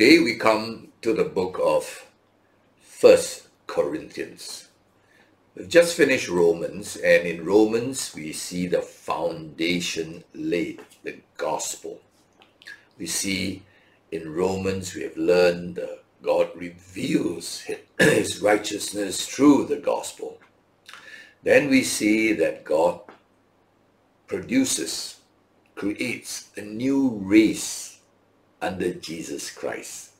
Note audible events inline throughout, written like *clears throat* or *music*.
Today we come to the book of First Corinthians. We've just finished Romans, and in Romans we see the foundation laid, the gospel. We see in Romans we have learned that God reveals *clears throat* his righteousness through the gospel. Then we see that God produces, creates a new race under Jesus Christ.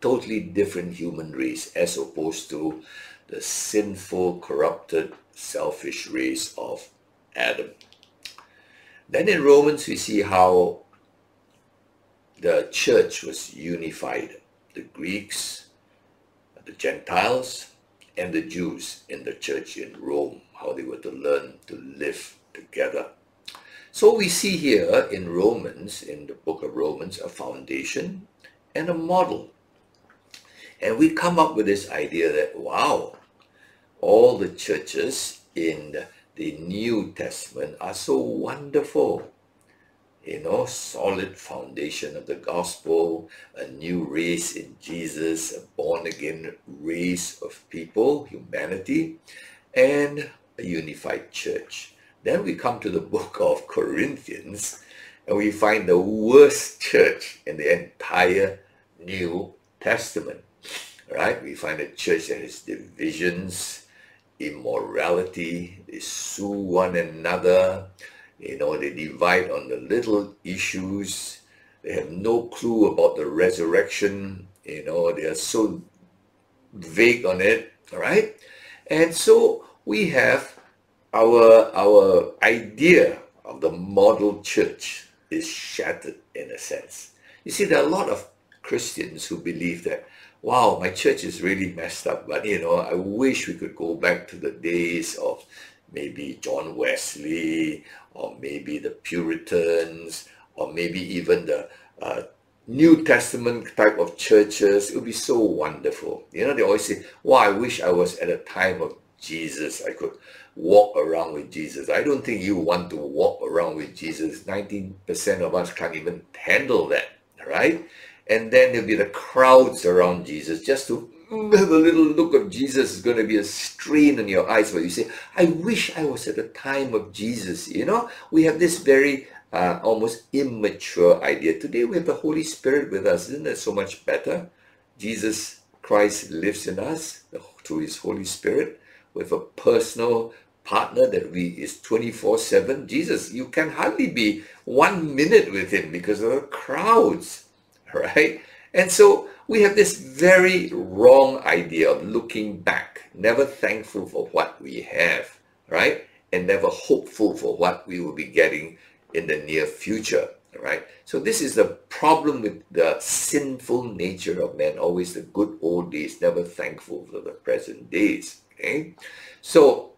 Totally different human race as opposed to the sinful, corrupted, selfish race of Adam. Then in Romans, we see how the church was unified. The Greeks, the Gentiles, and the Jews in the church in Rome, how they were to learn to live together. So we see here in Romans, in the book of Romans, a foundation and a model. And we come up with this idea that, wow, all the churches in the New Testament are so wonderful you know, solid foundation of the gospel, a new race in Jesus, a born again race of people, humanity, and a unified church. Then we come to the book of Corinthians and we find the worst church in the entire New Testament. Right? We find a church that has divisions, immorality, they sue one another, you know, they divide on the little issues. They have no clue about the resurrection. You know, they are so vague on it. All right. And so we have our our idea of the model church is shattered in a sense. You see, there are a lot of Christians who believe that, wow, my church is really messed up, but you know, I wish we could go back to the days of maybe John Wesley, or maybe the Puritans, or maybe even the uh, New Testament type of churches. It would be so wonderful. You know, they always say, wow, I wish I was at a time of Jesus. I could walk around with Jesus. I don't think you want to walk around with Jesus. 19% of us can't even handle that, right? And then there'll be the crowds around Jesus just to the little look of Jesus is going to be a strain in your eyes where you say, I wish I was at the time of Jesus. You know, we have this very uh, almost immature idea. Today we have the Holy Spirit with us. Isn't that so much better? Jesus Christ lives in us through his Holy Spirit with a personal partner that we is 24-7. Jesus, you can hardly be one minute with him because of the crowds, *laughs* right? And so we have this very wrong idea of looking back, never thankful for what we have, right? And never hopeful for what we will be getting in the near future, right? So this is the problem with the sinful nature of man, always the good old days, never thankful for the present days, okay? So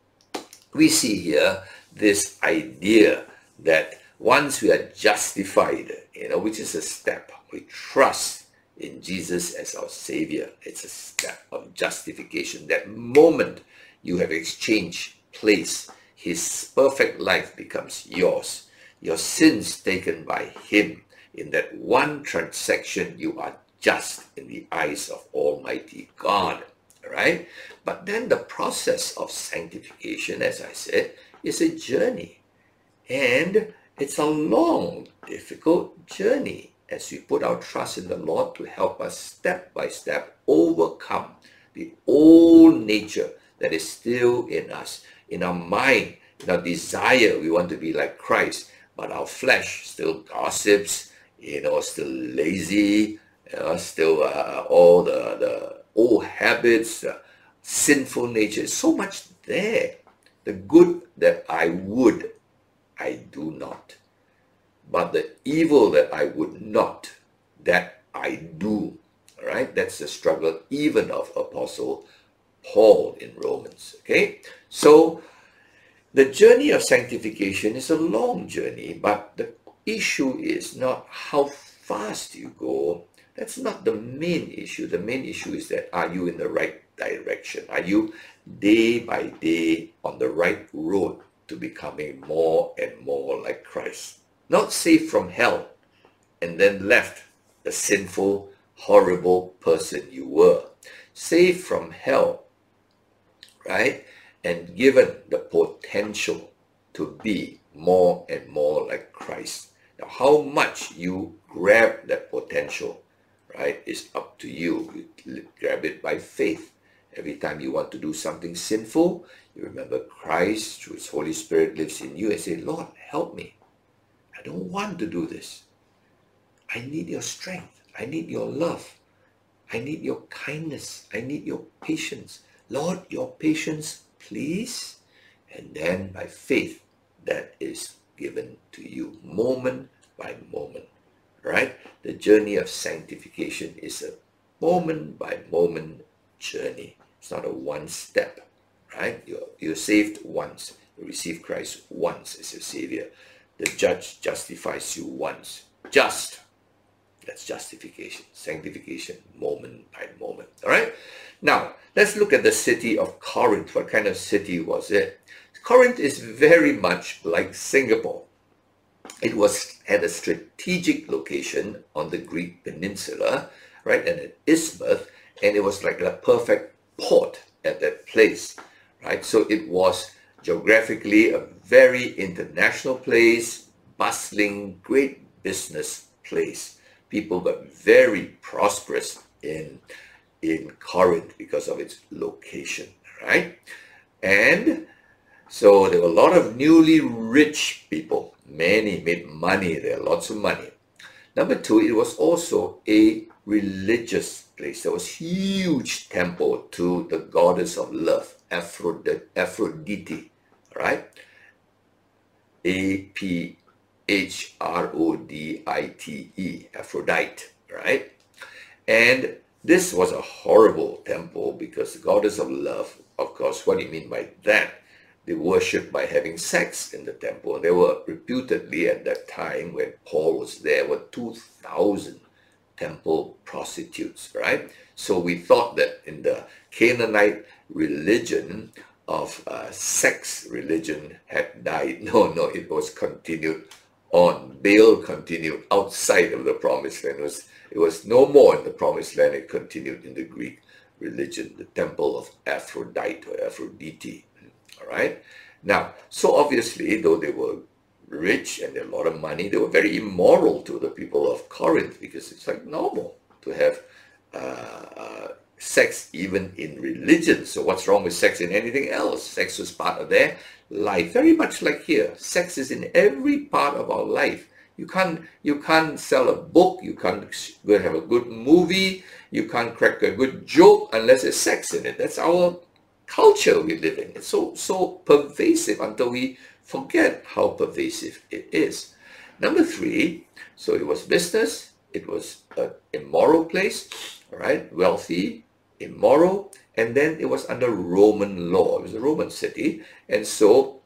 we see here this idea that once we are justified, you know, which is a step, we trust in Jesus as our Savior. It's a step of justification. That moment you have exchanged place, His perfect life becomes yours. Your sins taken by Him. In that one transaction, you are just in the eyes of Almighty God. Right? But then the process of sanctification, as I said, is a journey. And it's a long, difficult journey as we put our trust in the Lord to help us step by step overcome the old nature that is still in us, in our mind, in our desire, we want to be like Christ, but our flesh still gossips, you know, still lazy, you know, still uh, all the, the old habits, uh, sinful nature, so much there. The good that I would, I do not but the evil that I would not, that I do. All right, that's the struggle even of Apostle Paul in Romans. Okay, so the journey of sanctification is a long journey, but the issue is not how fast you go. That's not the main issue. The main issue is that are you in the right direction? Are you day by day on the right road to becoming more and more like Christ? not saved from hell and then left a sinful, horrible person you were, saved from hell, right? And given the potential to be more and more like Christ. Now, how much you grab that potential, right, is up to you. You grab it by faith. Every time you want to do something sinful, you remember Christ through His Holy Spirit lives in you and say, Lord, help me. I don't want to do this. I need your strength. I need your love. I need your kindness. I need your patience. Lord, your patience, please. And then by faith, that is given to you moment by moment. Right? The journey of sanctification is a moment by moment journey. It's not a one step. Right? You're, you're saved once. You receive Christ once as your Savior. The judge justifies you once. Just that's justification, sanctification, moment by moment. All right. Now, let's look at the city of Corinth. What kind of city was it? Corinth is very much like Singapore. It was at a strategic location on the Greek peninsula, right, and an isthmus, and it was like a perfect port at that place, right? So it was geographically a very international place, bustling, great business place people got very prosperous in in Corinth because of its location, right? And so there were a lot of newly rich people. Many made money there, lots of money. Number two, it was also a religious place. There was huge temple to the goddess of love, Aphrodite, Aphrodite right? A P H R O D I T E, Aphrodite, right? And this was a horrible temple because the goddess of love, of course, what do you mean by that? They worshipped by having sex in the temple. There were reputedly at that time when Paul was there were 2,000 temple prostitutes, right? So we thought that in the Canaanite religion of uh, sex religion had died. *laughs* No, no, it was continued on. Baal continued outside of the promised land. It was, it was no more in the promised land. It continued in the Greek religion, the temple of Aphrodite or Aphrodite. Right. Now, so obviously, though they were rich and a lot of money, they were very immoral to the people of Corinth because it's like normal to have uh, uh, sex even in religion. So what's wrong with sex in anything else? Sex was part of their life. Very much like here. Sex is in every part of our life. You can't you can't sell a book, you can't have a good movie, you can't crack a good joke unless there's sex in it. That's our culture we live in. It's so so pervasive until we forget how pervasive it is. Number three, so it was business, it was an immoral place, right, wealthy, immoral, and then it was under Roman law. It was a Roman city, and so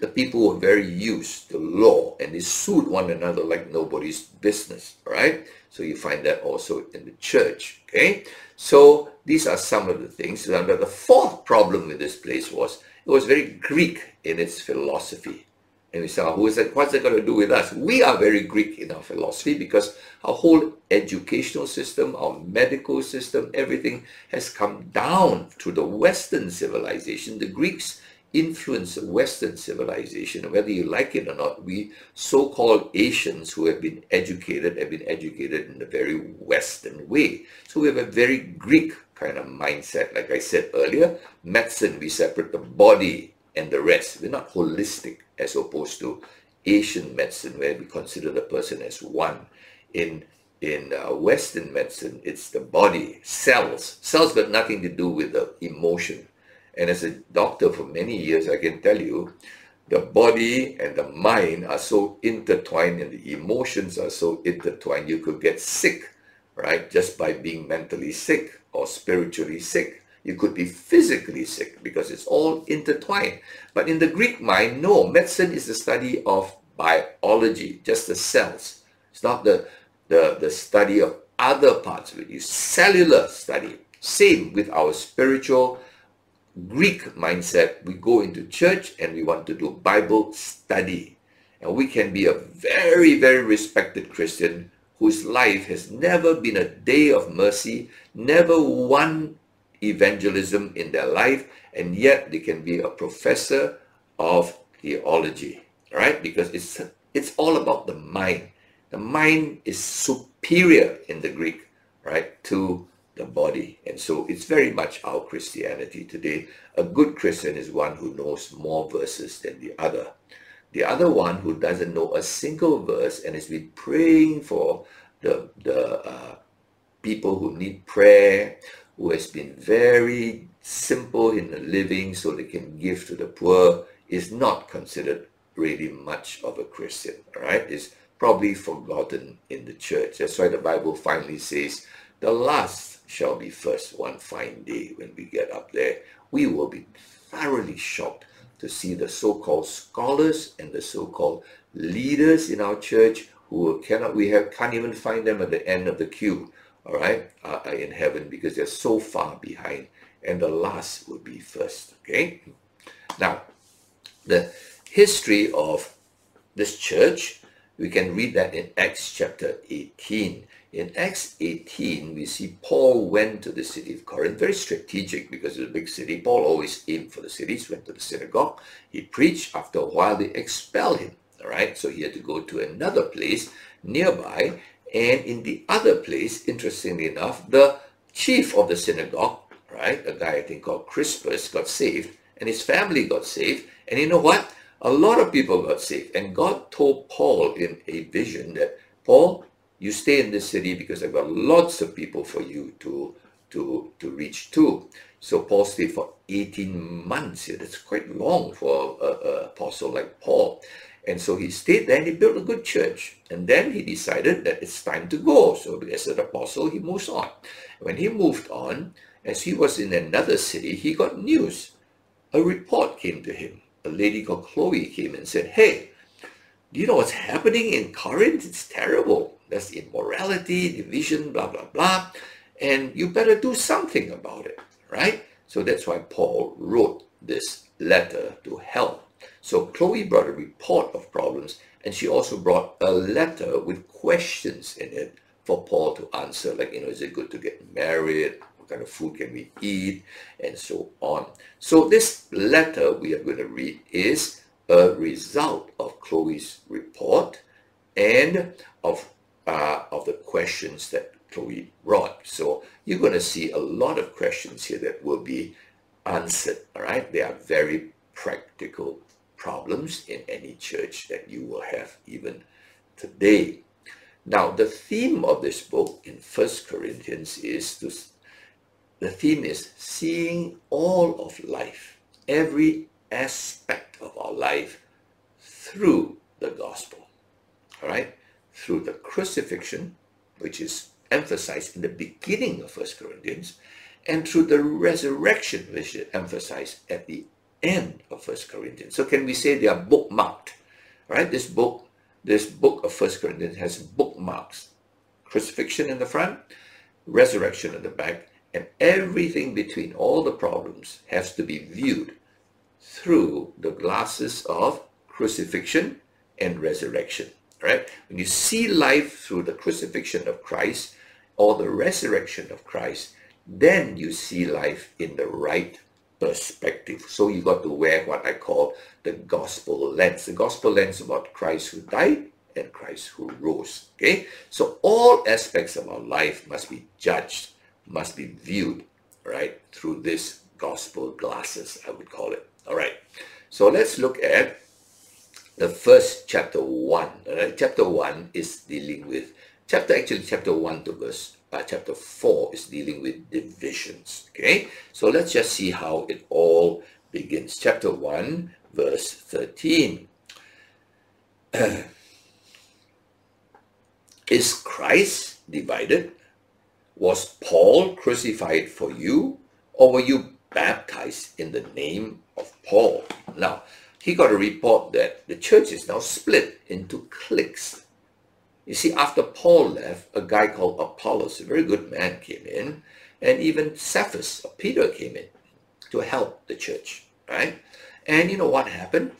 the people were very used to law, and they sued one another like nobody's business, right? So you find that also in the church, okay? So these are some of the things. And the fourth problem with this place was it was very Greek in its philosophy. And we saw, ah, who is that? What's that going to do with us? We are very Greek in our philosophy because our whole educational system, our medical system, everything has come down to the Western civilization. The Greeks influenced Western civilization. Whether you like it or not, we so-called Asians who have been educated have been educated in a very Western way. So we have a very Greek kind of mindset. Like I said earlier, medicine, we separate the body and the rest. We're not holistic as opposed to Asian medicine where we consider the person as one. In in uh, Western medicine, it's the body, cells. Cells got nothing to do with the emotion. And as a doctor for many years, I can tell you, the body and the mind are so intertwined and the emotions are so intertwined. You could get sick, right, just by being mentally sick or spiritually sick. You could be physically sick because it's all intertwined. But in the Greek mind, no, medicine is the study of biology, just the cells. It's not the, the, the study of other parts of it. It's cellular study. Same with our spiritual Greek mindset. We go into church and we want to do Bible study. And we can be a very, very respected Christian whose life has never been a day of mercy, never one evangelism in their life, and yet they can be a professor of theology, right? Because it's it's all about the mind. The mind is superior in the Greek, right, to the body. And so it's very much our Christianity today. A good Christian is one who knows more verses than the other. The other one who doesn't know a single verse and has been praying for the, the uh, people who need prayer, who has been very simple in the living so they can give to the poor, is not considered really much of a Christian, right? Is probably forgotten in the church. That's why the Bible finally says, the last shall be first one fine day when we get up there. We will be thoroughly shocked to see the so-called scholars and the so-called leaders in our church who cannot, we have, can't even find them at the end of the queue, all right, uh, in heaven because they're so far behind. And the last will be first, okay? Now, the history of this church, we can read that in Acts chapter 18. In Acts 18, we see Paul went to the city of Corinth, very strategic because it's a big city. Paul always aimed for the cities, went to the synagogue. He preached. After a while, they expelled him. All right, so he had to go to another place nearby. And in the other place, interestingly enough, the chief of the synagogue, right, a guy I think called Crispus, got saved, and his family got saved. And you know what? A lot of people got saved. And God told Paul in a vision that, Paul, you stay in this city because I've got lots of people for you to, to, to reach to. So Paul stayed for 18 months. Yeah, that's quite long for an apostle like Paul. And so he stayed there and he built a good church. And then he decided that it's time to go. So as an apostle, he moves on. When he moved on, as he was in another city, he got news. A report came to him. A lady called Chloe came and said, hey, do you know what's happening in Corinth? It's terrible. There's immorality, division, blah, blah, blah. And you better do something about it, right? So that's why Paul wrote this letter to help. So Chloe brought a report of problems and she also brought a letter with questions in it for Paul to answer, like, you know, is it good to get married? What kind of food can we eat? And so on. So this letter we are going to read is a result of Chloe's report and of uh, of the questions that Chloe brought. So you're going to see a lot of questions here that will be answered. All right, they are very practical problems in any church that you will have even today. Now, the theme of this book in First Corinthians is to, the theme is seeing all of life, every aspect of our life through the gospel. All right? Through the crucifixion, which is emphasized in the beginning of First Corinthians, and through the resurrection, which is emphasized at the end of First Corinthians. So can we say they are bookmarked? Right? This book, this book of First Corinthians has bookmarks. Crucifixion in the front, resurrection in the back, and everything between all the problems has to be viewed through the glasses of crucifixion and resurrection right? When you see life through the crucifixion of Christ or the resurrection of Christ, then you see life in the right perspective. So you got to wear what I call the gospel lens. The gospel lens about Christ who died and Christ who rose. Okay? So all aspects of our life must be judged, must be viewed, right, through this gospel glasses, I would call it. All right. So let's look at the first chapter 1. Right? Chapter 1 is dealing with, chapter actually chapter 1 to verse, uh, chapter 4 is dealing with divisions. Okay, so let's just see how it all begins. Chapter 1, verse 13. *clears throat* is Christ divided? Was Paul crucified for you? Or were you baptized in the name of Paul? Now, he got a report that the church is now split into cliques. You see, after Paul left, a guy called Apollos, a very good man, came in, and even Cephas, Peter, came in to help the church, right? And you know what happened?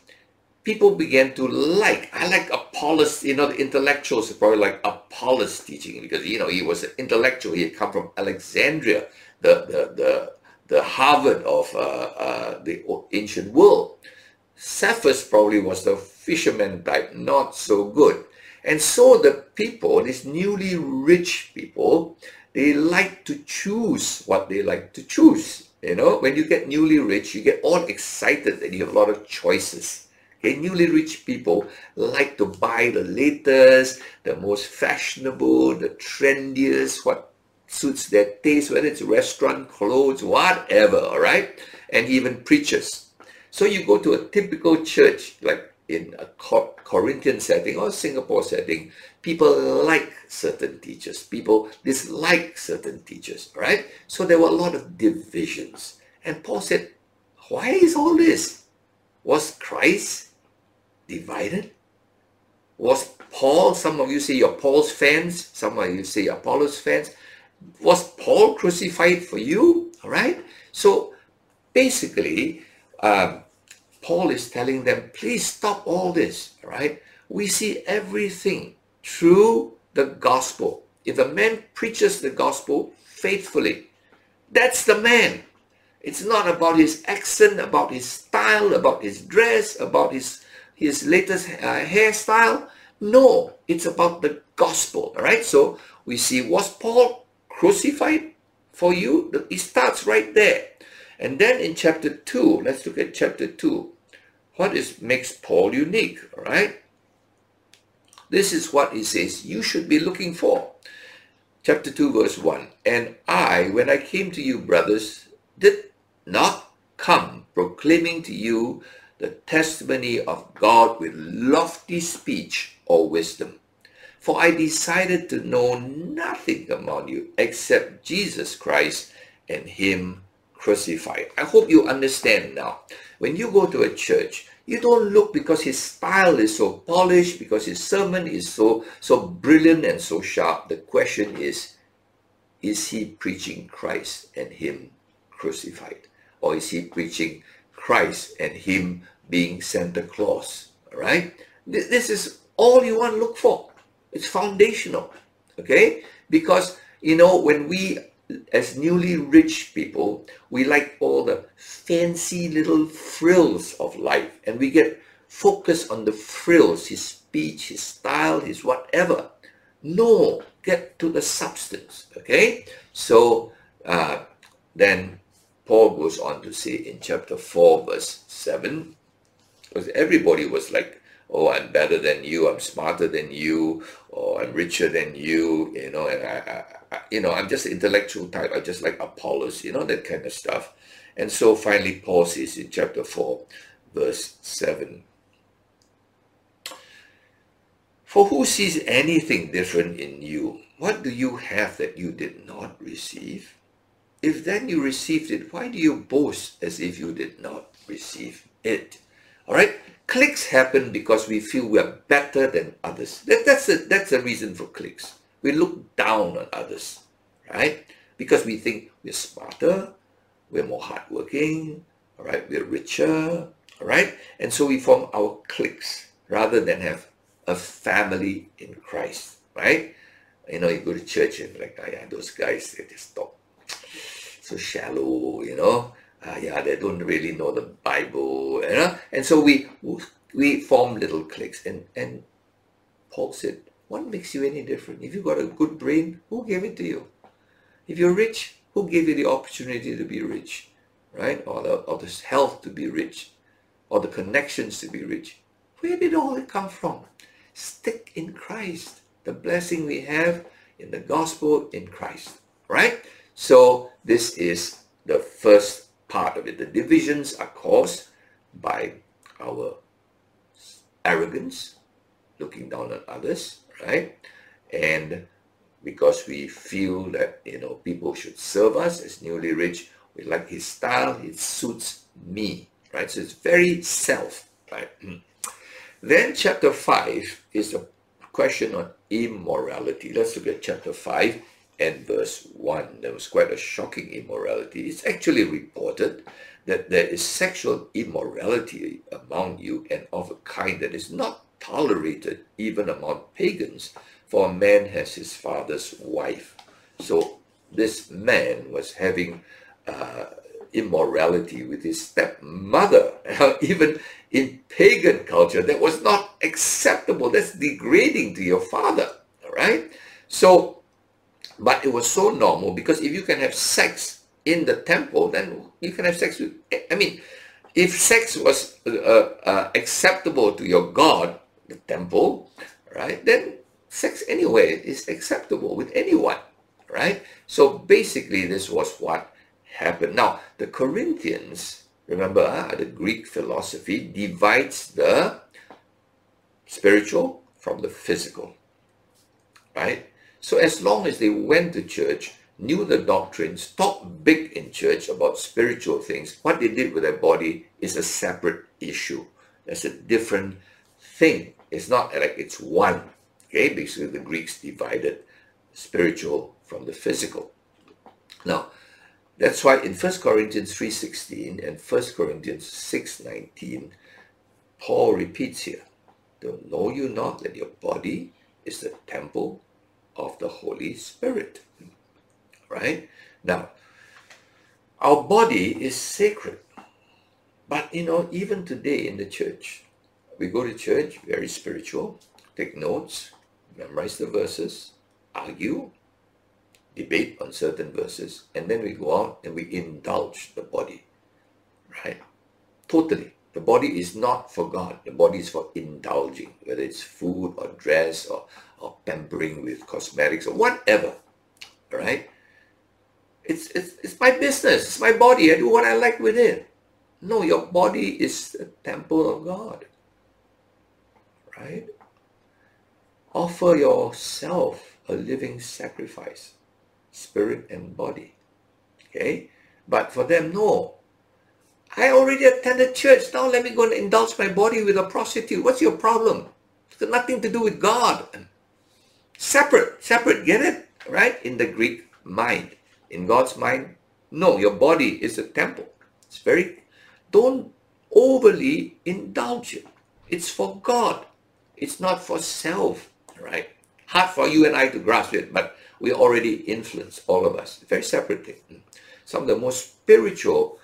people began to like. I like Apollos, you know, the intellectuals probably like Apollos teaching because, you know, he was an intellectual. He had come from Alexandria, the, the, the, the Harvard of uh, uh, the ancient world. Cephas probably was the fisherman type, not so good. And so the people, these newly rich people, they like to choose what they like to choose. You know, when you get newly rich, you get all excited and you have a lot of choices. Okay, newly rich people like to buy the latest, the most fashionable, the trendiest, what suits their taste, whether it's restaurant, clothes, whatever, all right? And even preachers. So you go to a typical church, like in a Corinthian setting or Singapore setting, people like certain teachers. People dislike certain teachers, right? So there were a lot of divisions. And Paul said, why is all this? Was Christ divided? Was Paul, some of you say you're Paul's fans, some of you say Apollos fans. Was Paul crucified for you? All right. So basically, um, Paul is telling them, please stop all this. right? We see everything through the gospel. If a man preaches the gospel faithfully, that's the man. It's not about his accent, about his style, about his dress, about his, his latest uh, hairstyle. No, it's about the gospel. All right. So we see, was Paul crucified for you? It starts right there. And then in chapter 2, let's look at chapter 2. What is makes Paul unique? All right. This is what he says you should be looking for. Chapter 2, verse 1. And I, when I came to you, brothers, did not come proclaiming to you the testimony of God with lofty speech or wisdom. For I decided to know nothing among you except Jesus Christ and Him crucified. I hope you understand now. When you go to a church, you don't look because his style is so polished, because his sermon is so, so brilliant and so sharp. The question is, is he preaching Christ and him crucified? Or is he preaching Christ and him being Santa Claus? All right? This is all you want to look for. It's foundational. Okay? Because, you know, when we as newly rich people, we like all the fancy little frills of life and we get focused on the frills, his speech, his style, his whatever. No, get to the substance, okay? So uh, then Paul goes on to say in chapter 4, verse 7, because everybody was like, oh, I'm better than you, I'm smarter than you, or I'm richer than you, you know, and I, I, you know, I'm just intellectual type. I just like Apollos, you know, that kind of stuff. And so finally, Paul says in chapter 4, verse 7. For who sees anything different in you? What do you have that you did not receive? If then you received it, why do you boast as if you did not receive it? All right? Cliques happen because we feel we are better than others. That, that's, a, that's a reason for clicks. We look down on others, right? Because we think we're smarter, we're more hardworking, all right, we're richer, all right? And so we form our cliques rather than have a family in Christ, right? You know, you go to church and like, oh, yeah, those guys, they just talk so shallow, you know uh, yeah, they don't really know the Bible, you know. And so we we form little cliques. And and Paul said, what makes you any different? If you got a good brain, who gave it to you? If you're rich, who gave you the opportunity to be rich, right? Or the or the health to be rich, or the connections to be rich? Where did all that come from? Stick in Christ. The blessing we have in the gospel in Christ, right? So this is the first part of it. The divisions are caused by our arrogance, looking down on others, right? And because we feel that, you know, people should serve us as newly rich, we like his style, it suits me, right? So it's very self, right? Hmm. Then chapter 5 is a question on immorality. Let's look at chapter 5, and verse 1. There was quite a shocking immorality. It's actually reported that there is sexual immorality among you and of a kind that is not tolerated even among pagans, for a man has his father's wife. So this man was having uh, immorality with his stepmother. *laughs* even in pagan culture, that was not acceptable. That's degrading to your father. All right? So, but it was so normal because if you can have sex in the temple, then you can have sex with, I mean, if sex was uh, uh, acceptable to your God, the temple, right, then sex anyway is acceptable with anyone, right? So basically, this was what happened. Now, the Corinthians, remember, uh, the Greek philosophy divides the spiritual from the physical, right? So as long as they went to church, knew the doctrines, talked big in church about spiritual things, what they did with their body is a separate issue. That's a different thing. It's not like it's one. Okay, basically the Greeks divided spiritual from the physical. Now, that's why in 1 Corinthians 3.16 and 1 Corinthians 6.19, Paul repeats here, Don't know you not that your body is the temple of the Holy Spirit. Right? Now, our body is sacred. But, you know, even today in the church, we go to church, very spiritual, take notes, memorize the verses, argue, debate on certain verses, and then we go out and we indulge the body. Right? Totally. The body is not for God. The body is for indulging, whether it's food or dress or, or pampering with cosmetics or whatever. Right? It's, it's, it's my business. It's my body. I do what I like with it. No, your body is the temple of God. Right? Offer yourself a living sacrifice spirit and body. Okay? But for them, no. I already attended church. Now let me go and indulge my body with a prostitute. What's your problem? It's got nothing to do with God. Separate, separate, get it? Right? In the Greek mind. In God's mind, no, your body is a temple. It's very, don't overly indulge it. It's for God. It's not for self, right? Hard for you and I to grasp it, but we already influence all of us. Very separate thing. Some of the most spiritual,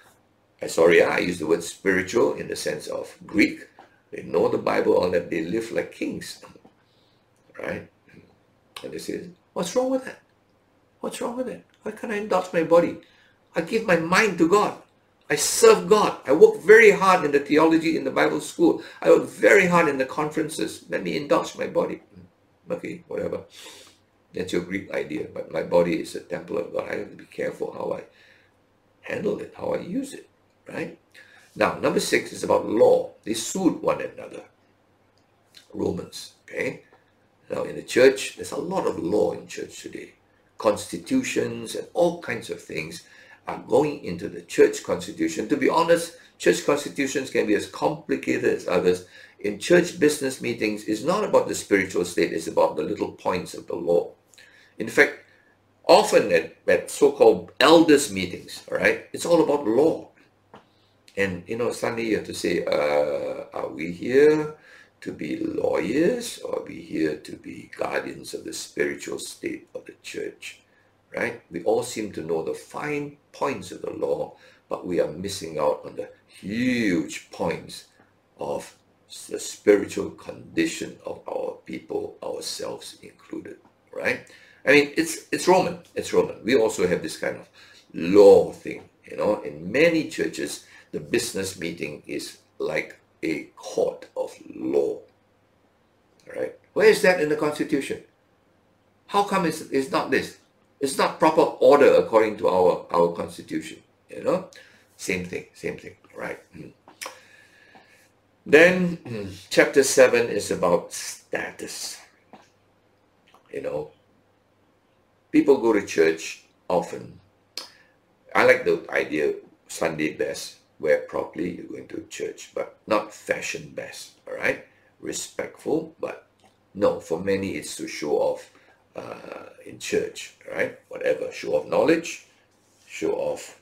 uh, sorry, I use the word spiritual in the sense of Greek. They know the Bible and that they live like kings. Right? And they say, what's wrong with that? What's wrong with that? Why can't I indulge my body? I give my mind to God. I serve God. I work very hard in the theology in the Bible school. I work very hard in the conferences. Let me indulge my body. Mm. Okay, whatever. That's your Greek idea. But my body is a temple of God. I have to be careful how I handle it, how I use it, right? Now, number six is about law. They sued one another. Romans, okay? Now, in the church, there's a lot of law in church today. Constitutions and all kinds of things are going into the church constitution. To be honest, church constitutions can be as complicated as others. In church business meetings, it's not about the spiritual state, it's about the little points of the law. In fact, often at, at so-called elders meetings, all right, it's all about law. And, you know, suddenly you have to say, uh, are we here to be lawyers or we here to be guardians of the spiritual state of the church? Right? We all seem to know the fine points of the law, but we are missing out on the huge points of the spiritual condition of our people, ourselves included, right? I mean, it's it's Roman. It's Roman. We also have this kind of law thing. You know, in many churches, the business meeting is like a court of law. Right? Where is that in the Constitution? How come it's, it's not this? It's not proper order according to our, our Constitution. You know? Same thing, same thing, right? Hmm. Then hmm, chapter 7 is about status. You know, people go to church often. I like the idea Sunday best, wear properly, you're going to church, but not fashion best, all right? Respectful, but no, for many it's to show off uh, in church, right? Whatever, show off knowledge, show off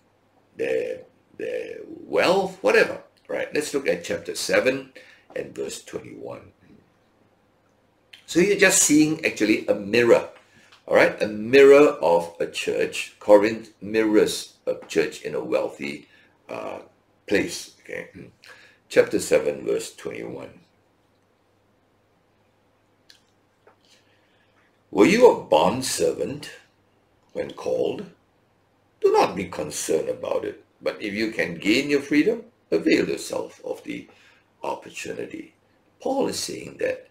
their, their wealth, whatever, right? Let's look at chapter 7 and verse 21. So you're just seeing actually a mirror, all right? A mirror of a church. Corinth mirrors a church in a wealthy uh, place, okay? Chapter 7, verse 21. Were you a bond servant when called? Do not be concerned about it, but if you can gain your freedom, avail yourself of the opportunity. Paul is saying that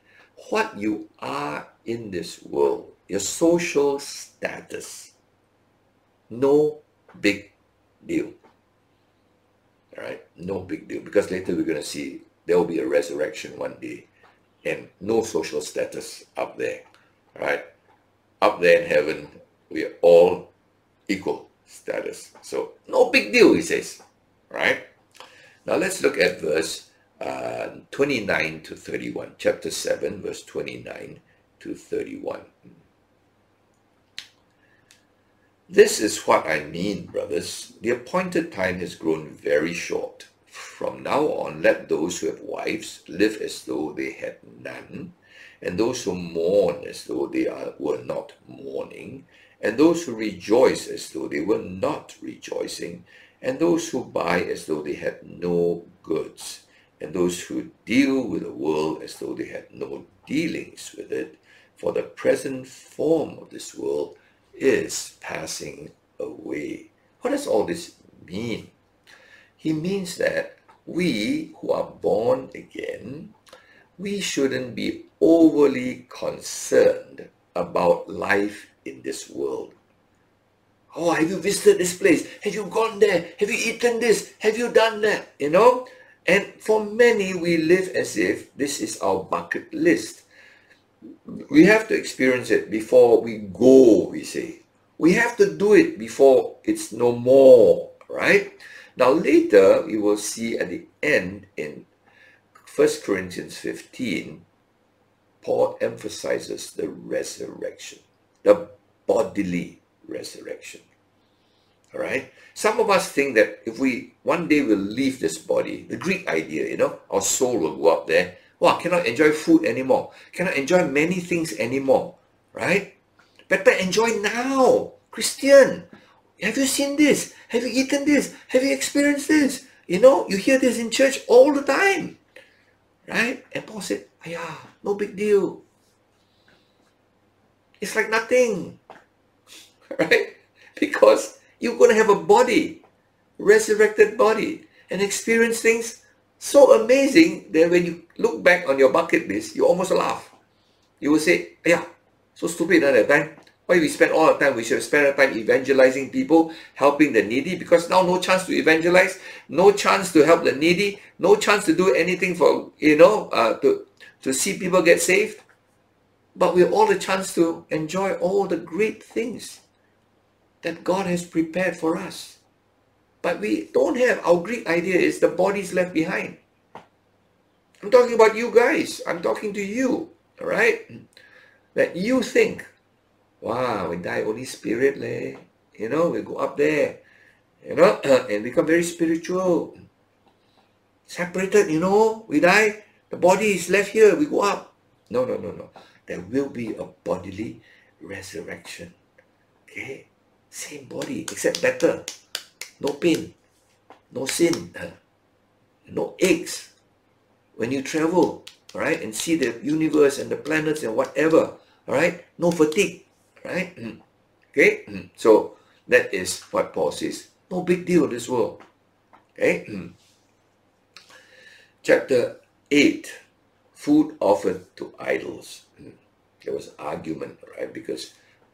what you are in this world, your social status, no big deal. Right, no big deal. Because later we're going to see there will be a resurrection one day and no social status up there. Right, up there in heaven, we are all equal status. So no big deal, he says, right? Now let's look at verse uh, 29 to 31, chapter 7, verse 29 to 31. This is what I mean, brothers. The appointed time has grown very short. From now on, let those who have wives live as though they had none and those who mourn as though they are, were not mourning, and those who rejoice as though they were not rejoicing, and those who buy as though they had no goods, and those who deal with the world as though they had no dealings with it, for the present form of this world is passing away. What does all this mean? He means that we who are born again we shouldn't be overly concerned about life in this world. Oh, have you visited this place? Have you gone there? Have you eaten this? Have you done that? You know? And for many, we live as if this is our bucket list. We have to experience it before we go, we say. We have to do it before it's no more, right? Now later, we will see at the end in 1 Corinthians 15, Paul emphasizes the resurrection, the bodily resurrection. All right? Some of us think that if we one day will leave this body, the Greek idea, you know, our soul will go up there. Wow, cannot enjoy food anymore. Cannot enjoy many things anymore. Right? Better enjoy now. Christian, have you seen this? Have you eaten this? Have you experienced this? You know, you hear this in church all the time. Right? And Paul said, yeah, no big deal. It's like nothing. *laughs* Right? Because you're going to have a body, resurrected body, and experience things so amazing that when you look back on your bucket list, you almost laugh. You will say, yeah, so stupid at that time. Why we spend all the time? We should have spent our time evangelizing people, helping the needy, because now no chance to evangelize, no chance to help the needy, no chance to do anything for, you know, uh, to, to see people get saved. But we have all the chance to enjoy all the great things that God has prepared for us. But we don't have, our Greek idea is the body's left behind. I'm talking about you guys. I'm talking to you, all right? That you think wow, we die Holy Spirit, leh. You know, we go up there, you know, *clears throat* and become very spiritual. Separated, you know, we die, the body is left here, we go up. No, no, no, no. There will be a bodily resurrection. Okay? Same body, except better. No pain, no sin, *clears throat* no aches. When you travel, right, and see the universe and the planets and whatever, all right, no fatigue, right? *clears throat* Okay, *clears throat* so that is what Paul says. No big deal in this world. Okay, chapter 8 food offered to idols. There was argument, right? Because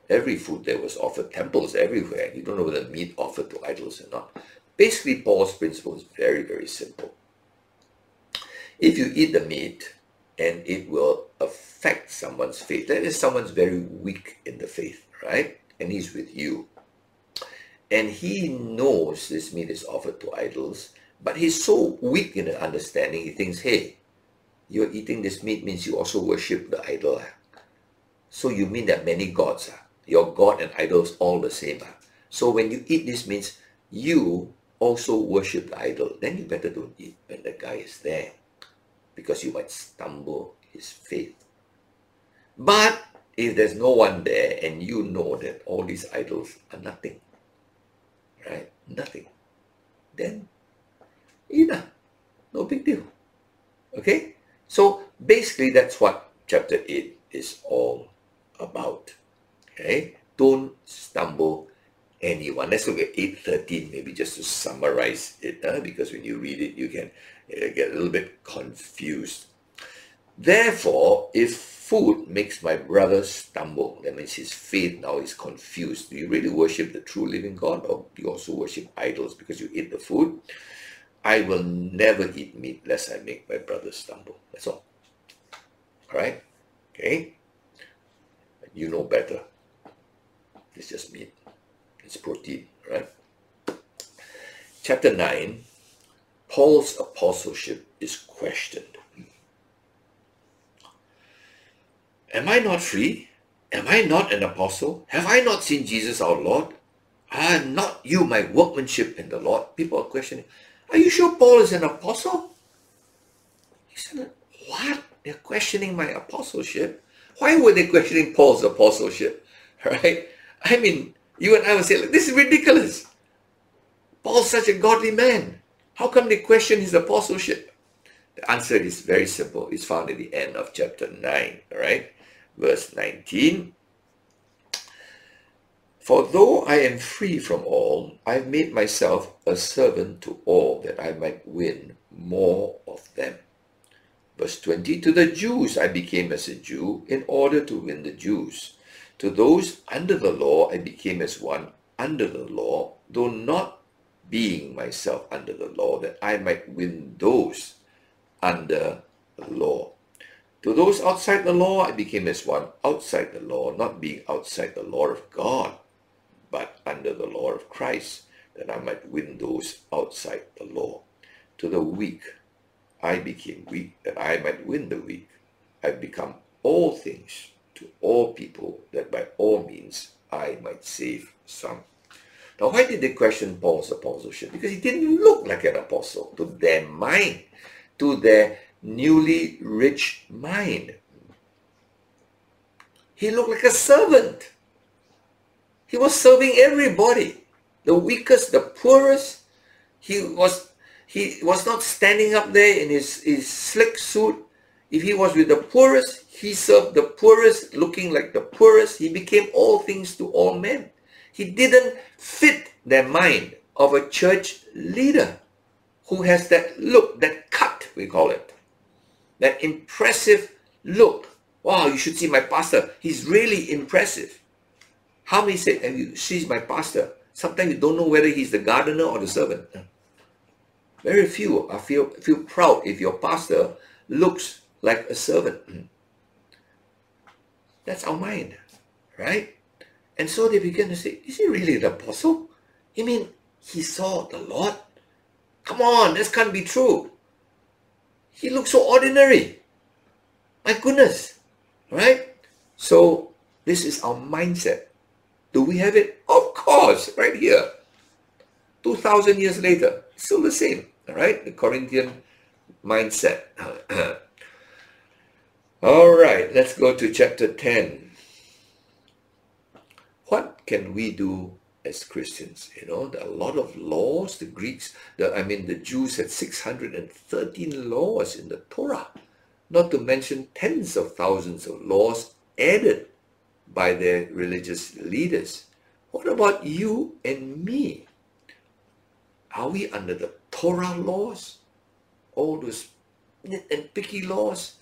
every food there was offered, temples everywhere. and You don't know whether meat offered to idols or not. Basically, Paul's principle is very, very simple. If you eat the meat, and it will affect someone's faith. That is someone's very weak in the faith, right? And he's with you. And he knows this meat is offered to idols, but he's so weak in the understanding, he thinks, hey, you're eating this meat means you also worship the idol. So you mean that many gods are? Your God and idols all the same are? So when you eat this means you also worship the idol. Then you better don't eat when the guy is there because you might stumble his faith. But if there's no one there and you know that all these idols are nothing, right? Nothing, then eat. Ah. No big deal. Okay? So basically that's what chapter 8 is all about. Okay? Don't stumble anyone. Let's look at 8.13 maybe just to summarize it uh, because when you read it you can uh, get a little bit confused. Therefore, if food makes my brother stumble, that means his faith now is confused. Do you really worship the true living God or do you also worship idols because you eat the food? I will never eat meat lest I make my brother stumble. That's all. All right? Okay? You know better. It's just meat. It's protein, right? Chapter 9, Paul's apostleship is questioned. Am I not free? Am I not an apostle? Have I not seen Jesus our Lord? Are not you my workmanship in the Lord? People are questioning, are you sure Paul is an apostle? He said, what? They're questioning my apostleship? Why were they questioning Paul's apostleship? *laughs* Right? I mean, you and I would say, this is ridiculous. Paul's such a godly man. How come they question his apostleship? The answer is very simple. It's found at the end of chapter 9, right? Verse 19. For though I am free from all, I have made myself a servant to all that I might win more of them. Verse 20, To the Jews I became as a Jew in order to win the Jews. To those under the law I became as one under the law, though not being myself under the law, that I might win those under the law. To those outside the law I became as one outside the law, not being outside the law of God, but under the law of Christ, that I might win those outside the law. To the weak I became weak, that I might win the weak. I become all things to all people, that by all means I might save some. Now, why did they question Paul's apostleship? Because he didn't look like an apostle to their mind, to their newly rich mind. He looked like a servant. He was serving everybody, the weakest, the poorest. He was he was not standing up there in his, his slick suit. If he was with the poorest, he served the poorest, looking like the poorest. He became all things to all men. He didn't fit the mind of a church leader who has that look, that cut, we call it. That impressive look. Wow, you should see my pastor. He's really impressive. How many say, have you my pastor? Sometimes you don't know whether he's the gardener or the servant. Very few are feel, feel proud if your pastor looks like a servant. Mm-hmm. That's our mind, right? And so they begin to say, is he really the apostle? You mean he saw the Lord? Come on, this can't be true. He looks so ordinary. My goodness, right? So this is our mindset. Do we have it? Of course, right here. 2,000 years later, still the same, all right? The Corinthian mindset. *clears throat* all right, let's go to chapter 10. What can we do as Christians? You know, there are a lot of laws. The Greeks, the, I mean, the Jews had 613 laws in the Torah, not to mention tens of thousands of laws added by their religious leaders. What about you and me? Are we under the Torah laws? All those and picky laws?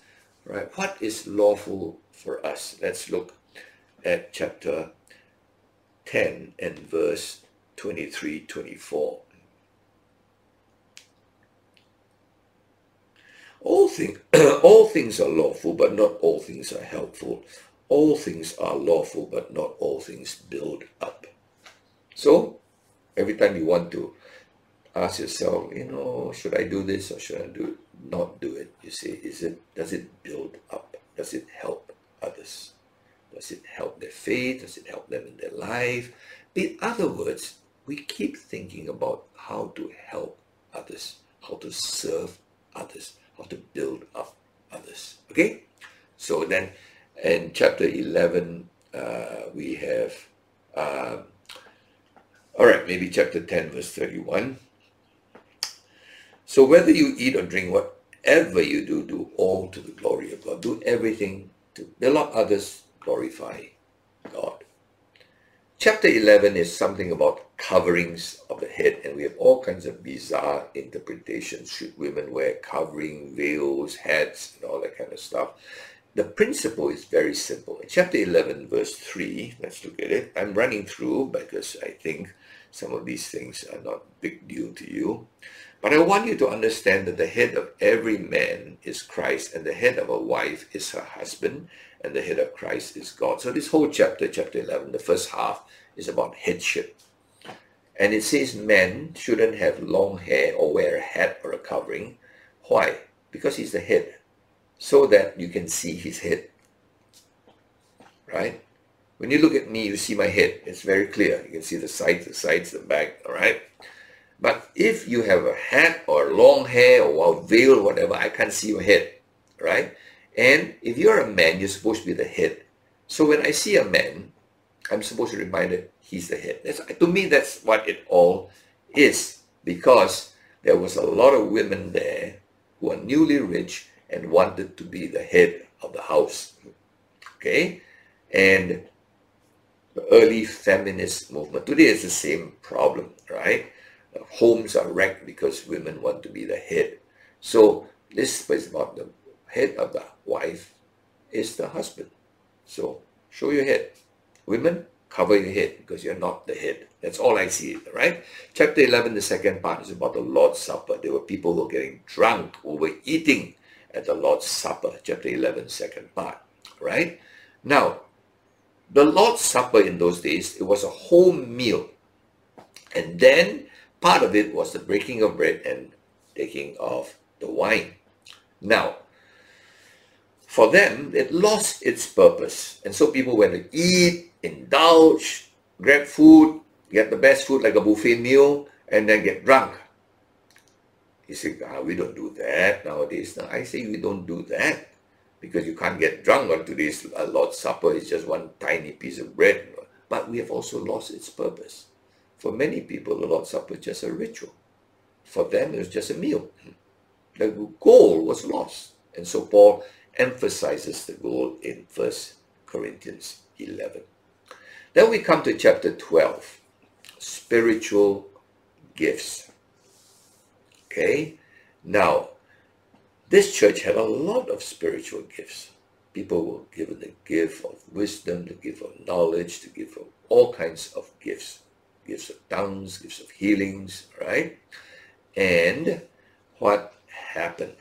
Right? What is lawful for us? Let's look at chapter 10 and verse 23 24. All, thing, *clears throat* all things are lawful, but not all things are helpful all things are lawful, but not all things build up. So, every time you want to ask yourself, you know, should I do this or should I do it? Not do it. You say, is it does it build up? Does it help others? Does it help their faith? Does it help them in their life? In other words, we keep thinking about how to help others, how to serve others, how to build up others. Okay? So then in chapter 11, uh, we have, uh, all right, maybe chapter 10, verse 31. So whether you eat or drink, whatever you do, do all to the glory of God. Do everything to up others, glorify God. Chapter 11 is something about coverings of the head, and we have all kinds of bizarre interpretations. Should women wear covering, veils, hats, and all that kind of stuff? The principle is very simple. In chapter 11, verse 3, let's look at it. I'm running through because I think some of these things are not big deal to you. But I want you to understand that the head of every man is Christ, and the head of a wife is her husband, and the head of Christ is God. So this whole chapter, chapter 11, the first half, is about headship. And it says men shouldn't have long hair or wear a hat or a covering. Why? Because he's the head. So that you can see his head. Right? When you look at me, you see my head. It's very clear. You can see the sides, the sides, the back. All right? But if you have a hat or long hair or a veil, whatever, I can't see your head. Right? And if you're a man, you're supposed to be the head. So when I see a man, I'm supposed to remind him he's the head. That's, to me, that's what it all is. Because there was a lot of women there who are newly rich and wanted to be the head of the house. Okay? And the early feminist movement. Today is the same problem, right? Homes are wrecked because women want to be the head. So this is about the head of the wife is the husband. So show your head. Women, cover your head because you're not the head. That's all I see, right? Chapter 11, the second part is about the Lord's Supper. There were people who were getting drunk, who were eating at the Lord's Supper. Chapter 11, second part, right? Now, the Lord's Supper in those days, it was a whole meal. And then part of it was the breaking of bread and taking of the wine. Now, for them, it lost its purpose. And so people went to eat, indulge, grab food, get the best food like a buffet meal, and then get drunk. You say, ah, we don't do that nowadays. Now, I say we don't do that because you can't get drunk on today's uh, Lord's Supper. It's just one tiny piece of bread. But we have also lost its purpose. For many people, the Lord's Supper is just a ritual. For them, it was just a meal. The goal was lost. And so Paul emphasizes the goal in First Corinthians 11. Then we come to chapter 12, spiritual gifts. Okay, now this church had a lot of spiritual gifts. People were given the gift of wisdom, the gift of knowledge, the gift of all kinds of gifts. Gifts of tongues, gifts of healings, right? And what happened?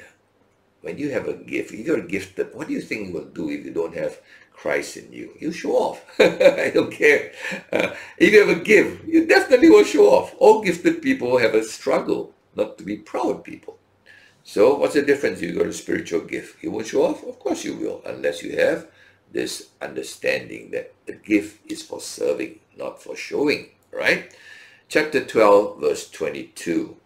when you have a gift, you're gifted, what do you think you will do if you don't have Christ in you? You show off. *laughs* I don't care. Uh, if you have a gift, you definitely will show off. All gifted people have a struggle not to be proud people. So what's the difference if you got a spiritual gift? You will show off? Of course you will, unless you have this understanding that the gift is for serving, not for showing, right? Chapter 12, verse 22.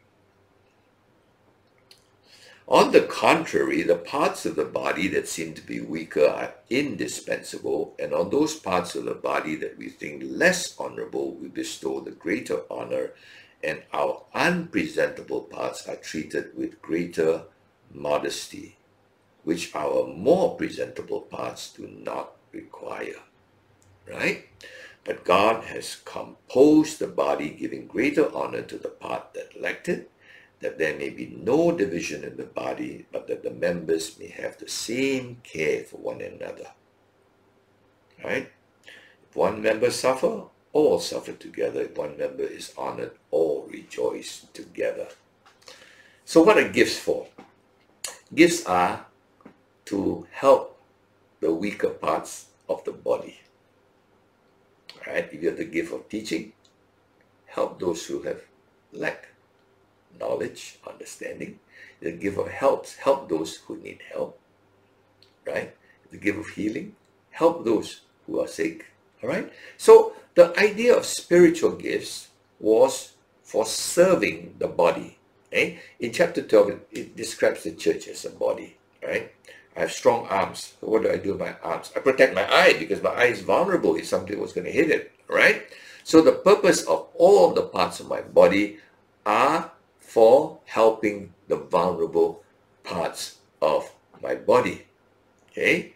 On the contrary, the parts of the body that seem to be weaker are indispensable, and on those parts of the body that we think less honorable, we bestow the greater honor, and our unpresentable parts are treated with greater modesty, which our more presentable parts do not require. Right? But God has composed the body, giving greater honor to the part that lacked it, that there may be no division in the body, but that the members may have the same care for one another. Right? If one member suffer, all suffer together. If one member is honored, all rejoice together. So what are gifts for? Gifts are to help the weaker parts of the body. Right? If you have the gift of teaching, help those who have lack knowledge, understanding. The gift of helps, help those who need help. Right? The gift of healing, help those who are sick. All right. So the idea of spiritual gifts was for serving the body. Okay? In chapter 12, it, it describes the church as a body. Right. I have strong arms. So what do I do with my arms? I protect my eye because my eye is vulnerable if something was going to hit it. Right. So the purpose of all of the parts of my body are for helping the vulnerable parts of my body. Okay?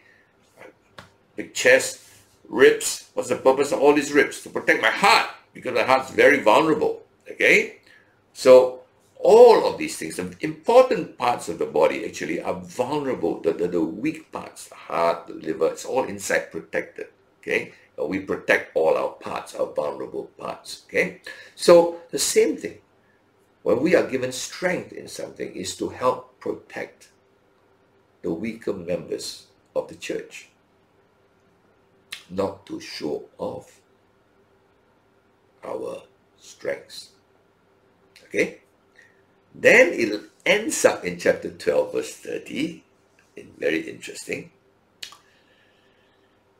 Big chest, ribs. What's the purpose of all these ribs? To protect my heart because my heart's very vulnerable. Okay? So all of these things, the important parts of the body actually are vulnerable. The, the, the weak parts, the heart, the liver, it's all inside protected. Okay? We protect all our parts, our vulnerable parts. Okay? So the same thing. When we are given strength in something is to help protect the weaker members of the church, not to show off our strengths. Okay? Then it ends up in chapter 12, verse 30. Very interesting.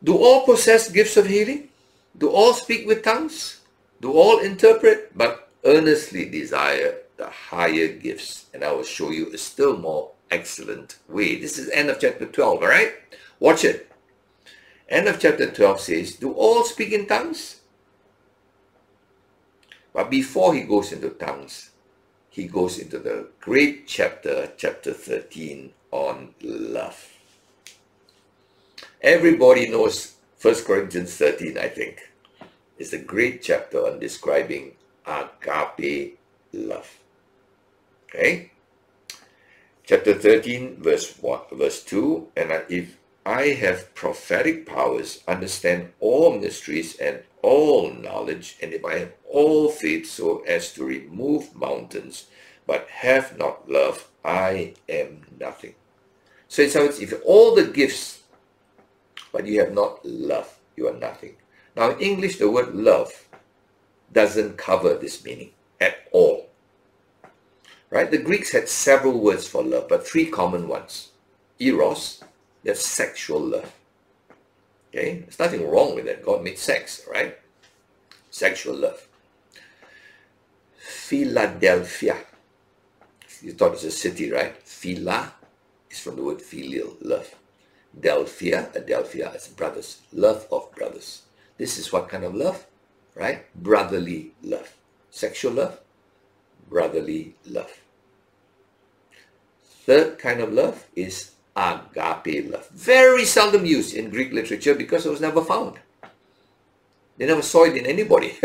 Do all possess gifts of healing? Do all speak with tongues? Do all interpret? But earnestly desire the higher gifts. And I will show you a still more excellent way. This is end of chapter 12, all right? Watch it. End of chapter 12 says, Do all speak in tongues? But before he goes into tongues, he goes into the great chapter, chapter 13, on love. Everybody knows 1 Corinthians 13, I think. It's a great chapter on describing agape love. Okay? Chapter 13, verse 1, verse 2, and if I have prophetic powers, understand all mysteries and all knowledge, and if I have all faith so as to remove mountains, but have not love, I am nothing. So in words, if all the gifts, but you have not love, you are nothing. Now in English, the word love doesn't cover this meaning at all. Right? The Greeks had several words for love, but three common ones. Eros, that's sexual love. Okay? There's nothing wrong with that. God made sex, right? Sexual love. Philadelphia. You thought it's a city, right? Phila is from the word filial, love. Delphia, Adelphia is brothers. Love of brothers. This is what kind of love? Right? Brotherly love. Sexual love, brotherly love. Third kind of love is agape love. Very seldom used in Greek literature because it was never found. They never saw it in anybody. *laughs*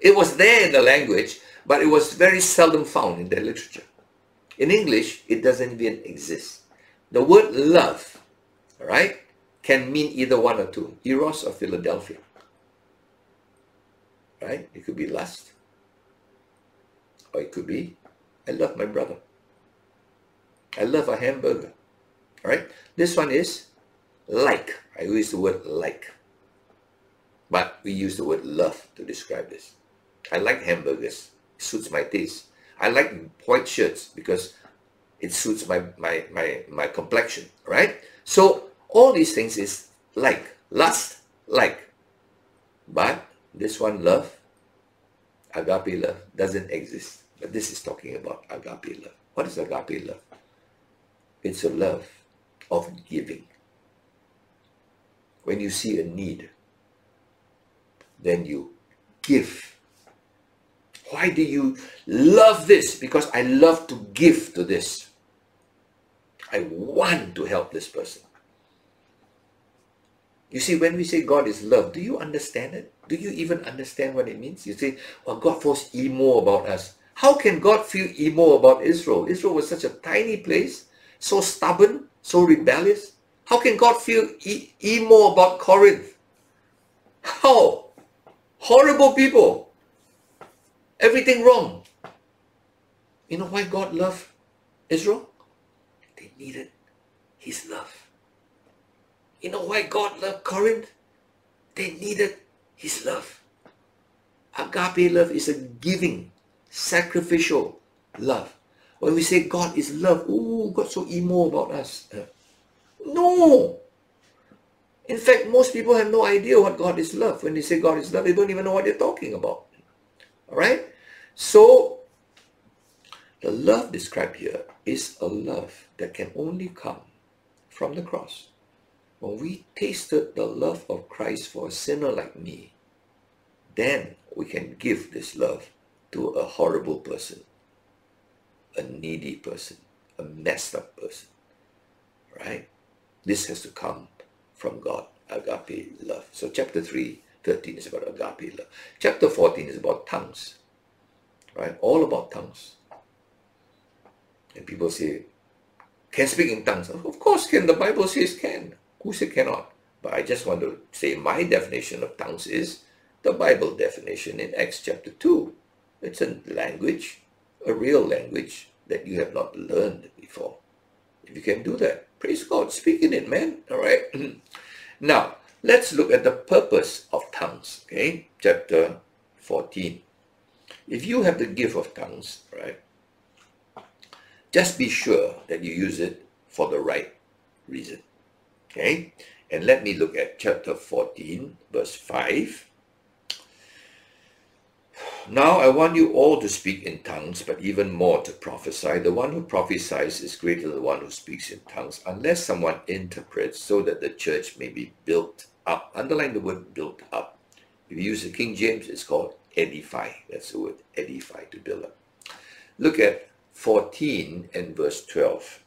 it was there in the language, but it was very seldom found in their literature. In English, it doesn't even exist. The word love, right, can mean either one or two, Eros or Philadelphia. Right? It could be lust, or it could be, I love my brother. I love a hamburger. Right. This one is like. I use the word like. But we use the word love to describe this. I like hamburgers. It suits my taste. I like white shirts because it suits my, my, my, my complexion. Right? So all these things is like. Lust, like. But this one, love, agape love, doesn't exist. But this is talking about agape love. What is agape love? It's a love of giving. When you see a need, then you give. Why do you love this? Because I love to give to this. I want to help this person. You see, when we say God is love, do you understand it? Do you even understand what it means? You say, well, God feels emo about us. How can God feel emo about Israel? Israel was such a tiny place, so stubborn, so rebellious. How can God feel e- emo about Corinth? How? Horrible people. Everything wrong. You know why God loved Israel? They needed his love. You know why God loved Corinth? They needed his love. Agape love is a giving, sacrificial love. When we say God is love, oh, God so emo about us. No. In fact, most people have no idea what God is love. When they say God is love, they don't even know what they're talking about. All right? So, the love described here is a love that can only come from the cross. When we tasted the love of Christ for a sinner like me, then we can give this love to a horrible person, a needy person, a messed up person. Right? This has to come from God, agape love. So chapter 3, 13 is about agape love. Chapter 14 is about tongues. Right? All about tongues. And people say, can speak in tongues? Of course can. The Bible says can. Who said cannot? But I just want to say my definition of tongues is the Bible definition in Acts chapter 2. It's a language, a real language that you have not learned before. If you can do that, praise God, speak in it, man. All right. *clears throat* now, let's look at the purpose of tongues. Okay, chapter 14. If you have the gift of tongues, right, just be sure that you use it for the right reason. Okay, and let me look at chapter 14, verse 5. Now I want you all to speak in tongues, but even more to prophesy. The one who prophesies is greater than the one who speaks in tongues, unless someone interprets so that the church may be built up. Underline the word built up. If you use the King James, it's called edify. That's the word edify, to build up. Look at 14 and verse 12.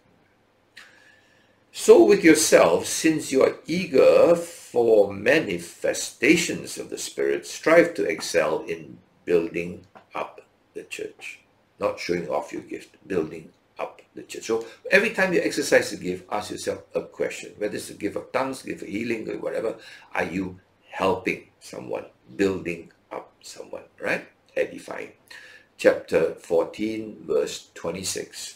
So with yourselves, since you are eager for manifestations of the Spirit, strive to excel in building up the church, not showing off your gift, building up the church. So every time you exercise the gift, ask yourself a question, whether it's a gift of tongues, gift of healing, or whatever, are you helping someone, building up someone, right? Edifying. Chapter 14, verse 26.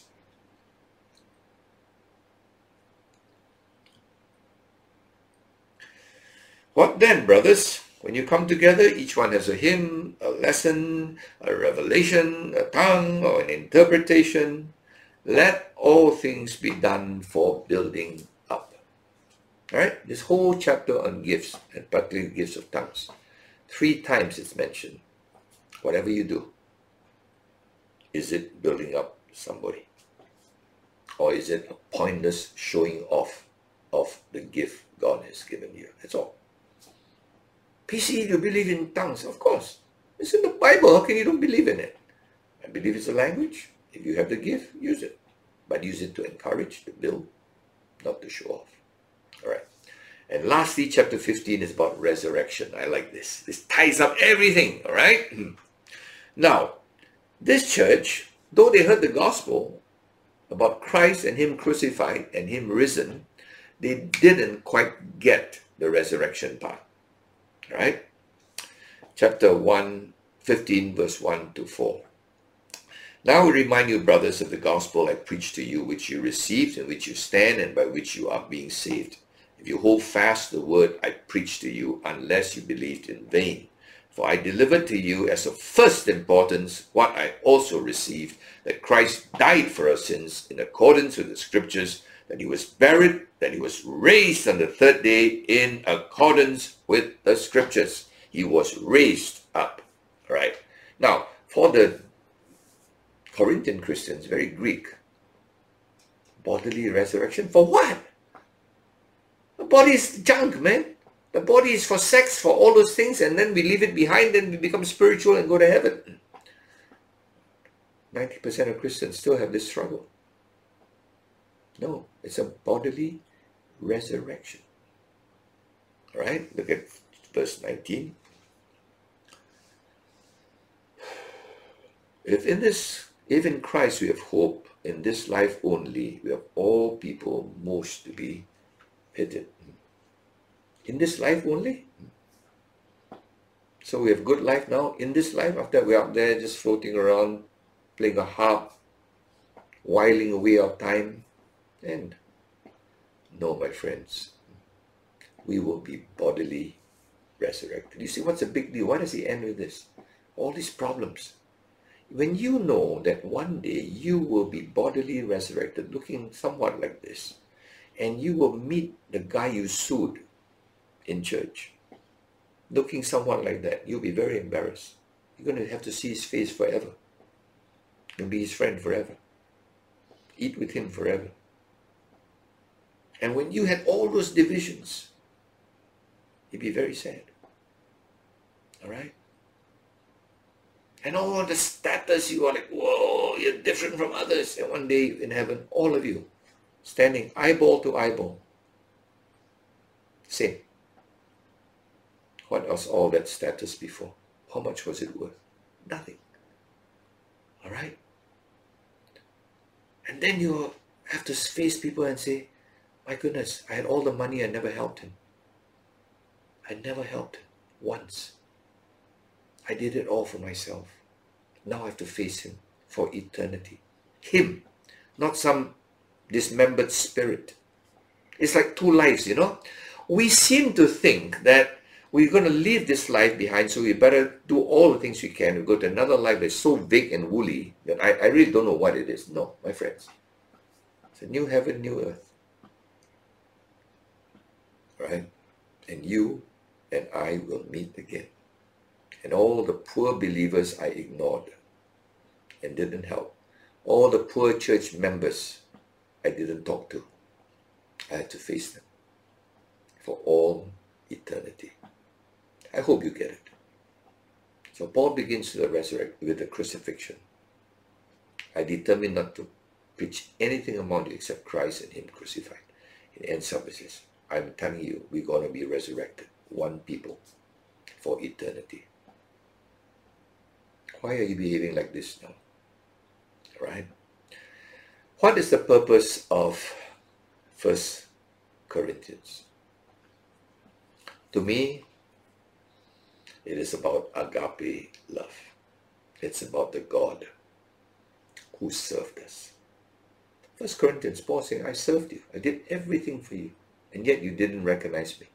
What then, brothers? When you come together, each one has a hymn, a lesson, a revelation, a tongue, or an interpretation. Let all things be done for building up. All right? This whole chapter on gifts, and particularly gifts of tongues. Three times it's mentioned. Whatever you do, is it building up somebody? Or is it a pointless showing off of the gift God has given you? That's all. PC, you believe in tongues? Of course. It's in the Bible. How can you don't believe in it? I believe it's a language. If you have the gift, use it. But use it to encourage, to build, not to show off. All right. And lastly, chapter 15 is about resurrection. I like this. This ties up everything. All right. *clears throat* Now, this church, though they heard the gospel about Christ and Him crucified and Him risen, they didn't quite get the resurrection part right? Chapter 1, 15, verse 1 to 4. Now we remind you, brothers, of the gospel I preached to you, which you received, in which you stand, and by which you are being saved. If you hold fast the word I preached to you, unless you believed in vain. For I delivered to you as of first importance what I also received, that Christ died for our sins in accordance with the scriptures, that he was buried, that he was raised on the third day in accordance with the scriptures. He was raised up. Right Now, for the Corinthian Christians, very Greek, bodily resurrection, for what? The body is junk, man. The body is for sex, for all those things, and then we leave it behind, then we become spiritual and go to heaven. 90% of Christians still have this struggle. No, it's a bodily resurrection. All right, look at verse 19. If in this, if in Christ we have hope in this life only, we have all people most to be pitied. In this life only? So we have good life now in this life after we're up there just floating around, playing a harp, whiling away our time. And no, my friends, we will be bodily resurrected. You see, what's the big deal? Why does he end with this? All these problems. When you know that one day you will be bodily resurrected, looking somewhat like this, and you will meet the guy you sued in church, looking somewhat like that, you'll be very embarrassed. You're going to have to see his face forever. You'll be his friend forever. Eat with him forever. And when you had all those divisions, you'd be very sad. All right? And all the status, you are like, whoa, you're different from others. And one day in heaven, all of you standing eyeball to eyeball. Same. What was all that status before? How much was it worth? Nothing. All right? And then you have to face people and say, my goodness, I had all the money, I never helped him. I never helped him once. I did it all for myself. Now I have to face him for eternity. Him, not some dismembered spirit. It's like two lives, you know. We seem to think that we're going to leave this life behind, so we better do all the things we can. We go to another life that's so big and woolly that I, I really don't know what it is. No, my friends. It's a new heaven, new earth. Right? And you and I will meet again. And all the poor believers I ignored and didn't help. All the poor church members I didn't talk to. I had to face them for all eternity. I hope you get it. So Paul begins the resurrect with the crucifixion. I determined not to preach anything among you except Christ and Him crucified. It ends up with this. I'm telling you, we're going to be resurrected, one people, for eternity. Why are you behaving like this now? Right? What is the purpose of First Corinthians? To me, it is about agape love. It's about the God who served us. First Corinthians, Paul saying, I served you. I did everything for you. And yet you didn't recognize me.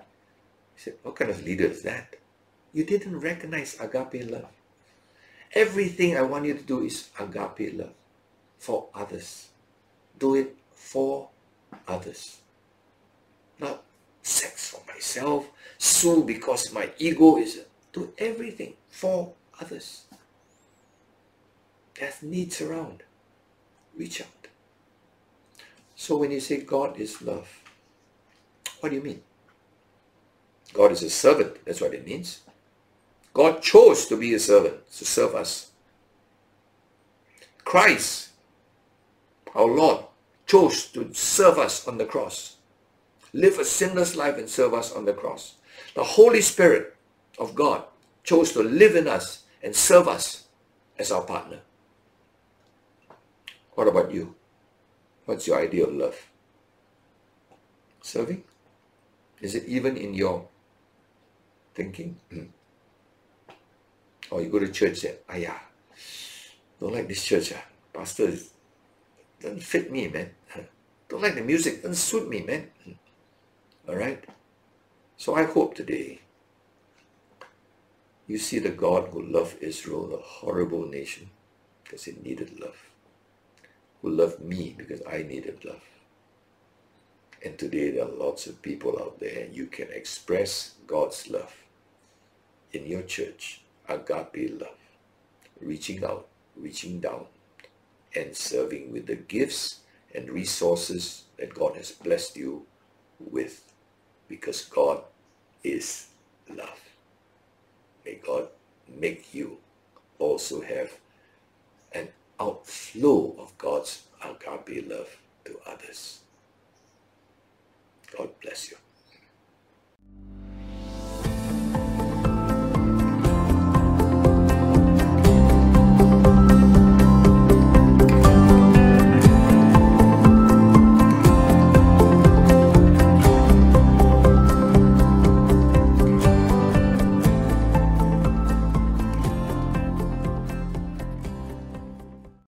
He said, what kind of leader is that? You didn't recognize agape love. Everything I want you to do is agape love for others do it for others. Not sex for myself, sue because my ego is do everything for others. There's needs around. Reach out. So when you say God is love, what do you mean? God is a servant. That's what it means. God chose to be a servant, to serve us. Christ our Lord chose to serve us on the cross. Live a sinless life and serve us on the cross. The Holy Spirit of God chose to live in us and serve us as our partner. What about you? What's your idea of love? Serving? Is it even in your thinking? Hmm. Or you go to church and, ah yeah, don't like this church. Ah. Pastor is doesn't fit me, man. *laughs* Don't like the music, doesn't suit me, man. All right? So I hope today you see the God who loved Israel, a horrible nation, because it needed love. Who loved me because I needed love. And today there are lots of people out there and you can express God's love in your church, agape love, reaching out, reaching down, and serving with the gifts and resources that God has blessed you with because God is love. May God make you also have an outflow of God's agape love to others. God bless you.